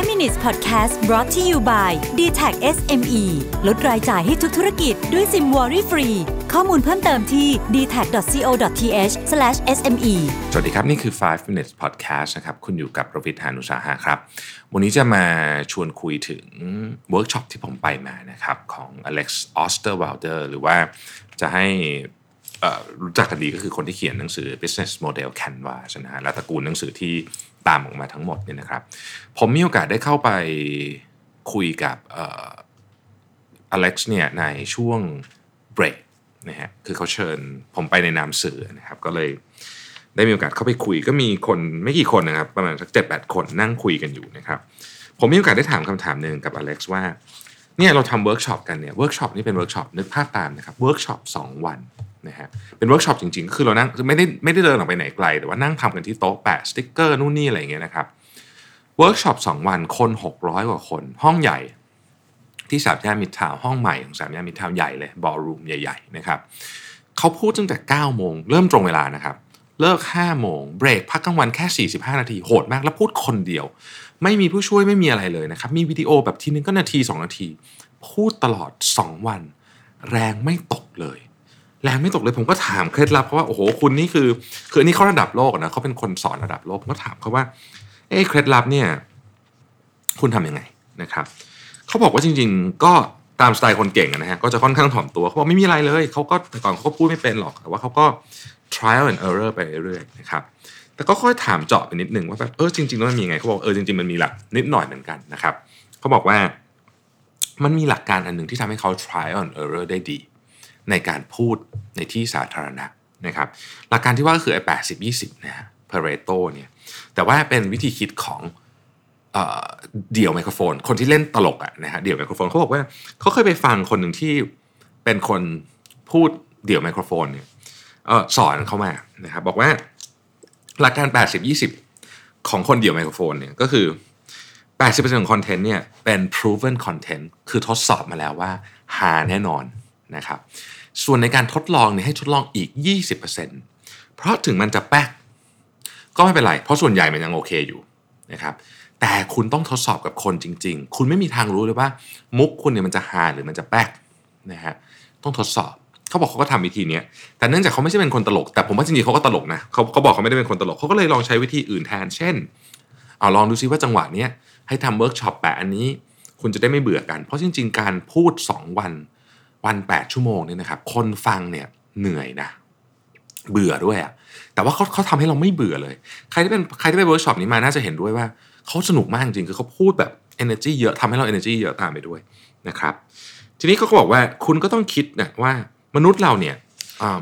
5 minutes podcast brought to you by d t a c SME ลดรายจ่ายให้ทุกธุรกิจด้วยซิม Worry Free ข้อมูลเพิ่มเติมที่ d t a c c o t h s m e สวัสดีครับ นี่คือ 5 minutes podcast นะครับ คุณอยู่กับผมรวิศ หาญอุตสาหะครับ วันนี้จะมาชวนคุยถึงเวิร์กช็อปที่ผมไปมานะครับ ของ Alex Osterwalder หรือว่าจะให้ รู้จักกันดีก็คือคนที่เขียนหนังสือ business model canvas นะฮะและตระกูลหนังสือที่ตามออกมาทั้งหมดเนี่ยนะครับ ผมมีโอกาสได้เข้าไปคุยกับเอ่ออเล็กซ์เนี่ยในช่วงเบรกนะฮะคือเขาเชิญผมไปในนามสื่อนะครับ ก็เลยได้มีโอกาสเข้าไปคุยก็มีคนไม่กี่คนนะครับ ประมาณสักเจ็ดแปดคนนั่งคุยกันอยู่นะครับ ผมมีโอกาสได้ถามคำถามหนึ่งกับอเล็กซ์ว่าเนี่ยเราทำเวิร์กช็อปกันเนี่ยเวิร์กช็อปนี่เป็นเวิร์กช็อปนึกภาพตามนะครับเวิร์กช็อปสองวัน นะฮะเป็นเวิร์กช็อปจริงๆก็คือเรานั่งคือไม่ได้ไม่ได้เดินออกไปไหนไกล แต่ว่านั่งทำกันที่โต๊ะแปะสติ๊กเกอร์นู่นนี่อะไรอย่างเงี้ยนะครับเวิร์กช็อปสองวันคน600กว่าคน ห้องใหญ่ที่สามย่านมิตรทาวน์ห้องใหม่ของสามย่านมิตรทาวน์ใหญ่เลยบอลรูมใหญ่ๆนะครับเขาพูดตั้งแต่9โมงเริ่มตรงเวลานะครับเลิก5โมงเบรกพักกลางวันแค่ 45 นาทีโหดมากแล้วพูดคนเดียว ไม่มีผู้ช่วยไม่มีอะไรเลยนะครับ มีวิดีโอแบบทีนึงก็นาที 2 นาที พูดตลอด 2 วัน แรงไม่ตกเลย แรงไม่ตกเลยผมก็ถามเคล็ดลับเพราะว่าโอ้โหคุณนี่คือ คืออันนี้เขาระดับโลกนะเขาเป็นคนสอนระดับโลกผมก็ถามเขาว่า เอ้เคล็ดลับเนี่ย คุณทำยังไงนะครับเขาบอกว่าจริง ๆ ก็ตามสไตล์คนเก่งนะฮะก็จะค่อนข้างถ่อมตัวเขาบอกไม่มีอะไรเลยเขาก็แต่ก่อนเขาก็พูดไม่เป็นหรอกแต่ว่าเขาก็ trial and error ไปเรื่อยๆนะครับแต่ก็ค่อยถามเจาะไปนิดนึงว่าแบบเออจริงๆแล้วมันมีไงเขาบอกเออจริงๆมันมีหลักนิดหน่อยเหมือนกันนะครับเขาบอกว่ามันมีหลักการอันหนึ่งที่ทำให้เขา trial and error ได้ดี ในการพูดในที่สาธารณะนะครับหลักการที่ว่าก็คือไอ้แปดสิบยี่สิบนะฮะ Pareto เนี่ยแต่ว่าเป็นวิธีคิดของเดี่ยวไมโครโฟน คนที่เล่นตลกอะนะฮะเดี่ยวไมโครโฟนเขาบอกว่าเขาเคยไปฟังคนหนึ่งที่เป็นคนพูดเดี่ยวไมโครโฟนเนี่ยอสอนเขามานะครับบอกว่าหลักการ 80-20 ของคนเดี่ยวไมโครโฟนเนี่ยก็คือ 80%ของคอนเทนต์เนี่ยเป็น proven content คือทดสอบมาแล้วว่าหาแน่นอนนะครับ ส่วนในการทดลองเนี่ยให้ทดลองอีก 20%เพราะถึงมันจะแป๊กก็ไม่เป็นไร เพราะส่วนใหญ่มันยังโอเคอยู่นะครับ แต่คุณต้องทดสอบกับคนจริง ๆ คุณไม่มีทางรู้เลยว่า มุกคุณเนี่ยมันจะฮาหรือมันจะแป๊กนะฮะ ต้องทดสอบ เขาบอกเขาก็ทำวิธีเนี้ยแต่เนื่องจากเขาไม่ใช่เป็นคนตลก แต่ผมว่าจริงๆเขาก็ตลกนะเขาเขาบอกเขาไม่ได้เป็นคนตลก เขาก็เลยลองใช้วิธีอื่นแทน เช่น เอาลองดูซิว่าจังหวะเนี้ยให้ทำเวิร์กช็อปแปะอันนี้ คุณจะได้ไม่เบื่อกัน เพราะจริง ๆ การพูด 2 วัน วัน 8 ชั่วโมงเนี่ยนะครับคนฟังเนี่ยเหนื่อยนะเบื่อด้วยอะแต่ว่าเขาเขาทำให้เราไม่เบื่อเลย ใครที่เป็นใครที่ไปเวิร์กช็อปนี้มาน่าจะเห็นด้วยว่าเขาสนุกมากจริงคือเขาพูดแบบ energy เยอะทำให้เรา energy เยอะตามไปด้วยนะครับ ทีนี้เขาก็บอกว่าคุณก็ต้องคิดนะว่ามนุษย์เราเนี่ย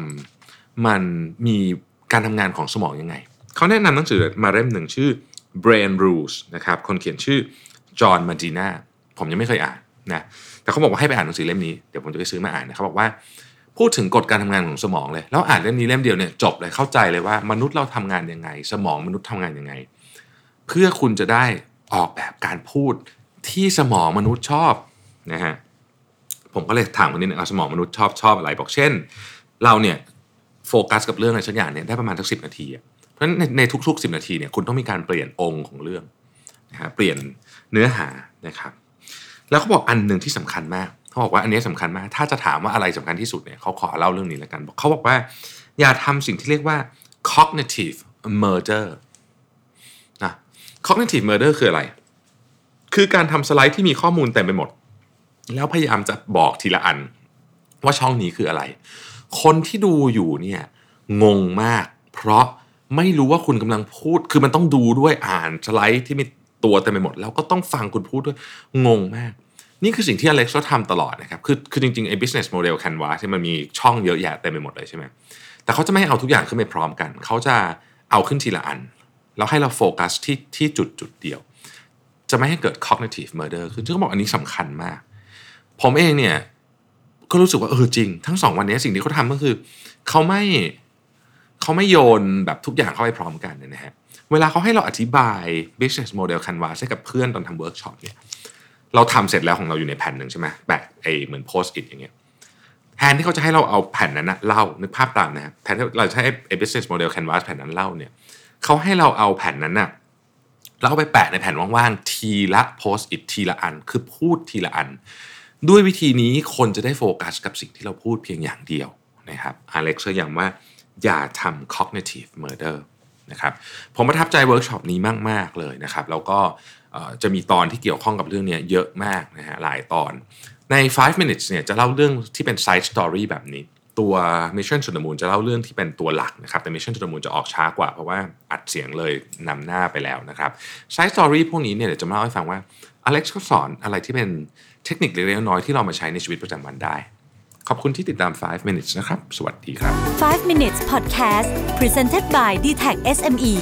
มมันมีการทำงานของสมองยังไง เขาแนะนำหนังสือมาเล่มหนึ่งชื่อ Brain Rules นะครับคนเขียนชื่อจอห์นมาจีนาผมยังไม่เคยอ่าน นะแต่เขาบอกว่าให้ไปอ่านหนังสือเล่มนี้เดี๋ยวผมจะไปซื้อมาอ่านนะเขาบอกว่า พูดถึงกฎการทำงานของสมองเลยแล้วอ่านเล่มนี้เล่มเดียวเนี่ยจบเลยเข้าใจเลยว่ามนุษย์เราทำงานยังไง สมองมนุษย์ทำงานยังไง เพื่อคุณจะได้ออกแบบการพูดที่สมองมนุษย์ชอบนะฮะผมก็เลยถามคนนี้เอาสมองมนุษย์ชอบชอบอะไรบอกเช่น เราเนี่ยโฟกัสกับเรื่องอะไรสักอย่างเนี่ยได้ประมาณสักสินาทีอะเพราะฉะนั้นในในทุกๆ 10 นาทีเนี่ยคุณต้องมีการเปลี่ยนองค์ของเรื่องนะฮะเปลี่ยนเนื้อหานะครับ แล้วเขาบอกอันหนึ่งที่สำคัญมากเขาบอกว่าอันนี้สำคัญมาก ถ้าจะถามว่าอะไรสำคัญที่สุดเนี่ยเขาขอเล่าเรื่องนี้แล้วกันบอกเขาบอกว่า อย่าทำสิ่งที่เรียกว่า cognitive murder นะ cognitive murder คืออะไร คือการทำสไลด์ที่มีข้อมูลเต็มไปหมด แล้วพยายามจะบอกทีละอัน ว่าช่องนี้คืออะไร คนที่ดูอยู่เนี่ยงงมาก เพราะไม่รู้ว่าคุณกำลังพูด คือมันต้องดูด้วยอ่านสไลด์ที่มี ตัวเต็มไปหมด แล้วก็ต้องฟังคุณพูดด้วยงงมาก นี่คือสิ่งที่อเล็กซ์เขาทำตลอดนะครับคือคือจริงๆไอ้ business model canvas ที่มันมีช่องเยอะแยะเต็มไปหมดเลยใช่ไหมแต่เขาจะไม่เอาทุกอย่างขึ้นไปพร้อมกัน เขาจะเอาขึ้นทีละอัน แล้วให้เราโฟกัสที่ที่จุดจุดเดียว จะไม่ให้เกิด cognitive murder คือที่เขาบอกอันนี้สำคัญมาก ผมเองเนี่ยก็รู้สึกว่าเออจริง ทั้งสองวันนี้สิ่งที่เขาทำก็คือ เขาไม่ เขาไม่โยนแบบทุกอย่างเข้าไปพร้อมกันเนี่ยนะฮะเวลาเขาให้เราอธิบาย business model canvas ให้กับเพื่อนตอนทำเวิร์กช็อปเนี่ยเราทำเสร็จแล้วของเราอยู่ในแผ่นหนึ่งใช่ไหมแปะไอเหมือน Post-it อย่างเงี้ยแทนที่เขาจะให้เราเอาแผ่นนั้นนะเล่านึกภาพตามนะฮะแทนที่เราจะให้ไอ้ business model canvas แผ่นนั้นเล่าเนี่ยเขาให้เราเอาแผ่นนั้นน่ะแล้วเอาไปแปะในแผ่นว่างๆ ทีละโพสต์อิททีละอัน คือพูดทีละอัน ด้วยวิธีนี้คนจะได้โฟกัสกับสิ่งที่เราพูดเพียงอย่างเดียวนะครับอเล็กซ์ย้ำว่า อย่าทำ cognitive murder นะครับผมประทับใจเวิร์กช็อปนี้มาก ๆ เลยนะครับ แล้วก็จะมีตอนที่เกี่ยวข้องกับเรื่องนี้เยอะมากนะฮะหลายตอนใน 5 minutes เนี่ยจะเล่าเรื่องที่เป็น side story แบบนี้ ตัว Mission to the Moon จะเล่าเรื่องที่เป็นตัวหลักนะครับแต่ Mission to the Moon จะออกช้ากว่า เพราะว่าอัดเสียงเลยนำหน้าไปแล้วนะครับ side story พวกนี้เนี่ยเดี๋ยวจะมาเล่าให้ฟังว่าอเล็กซ์เขาสอนอะไรที่เป็นเทคนิคเล็กๆน้อยๆที่เรามาใช้ในชีวิตประจำวันได้ ขอบคุณที่ติดตาม 5 minutes นะครับ สวัสดีครับ 5 minutes podcast presented by d t e c h SME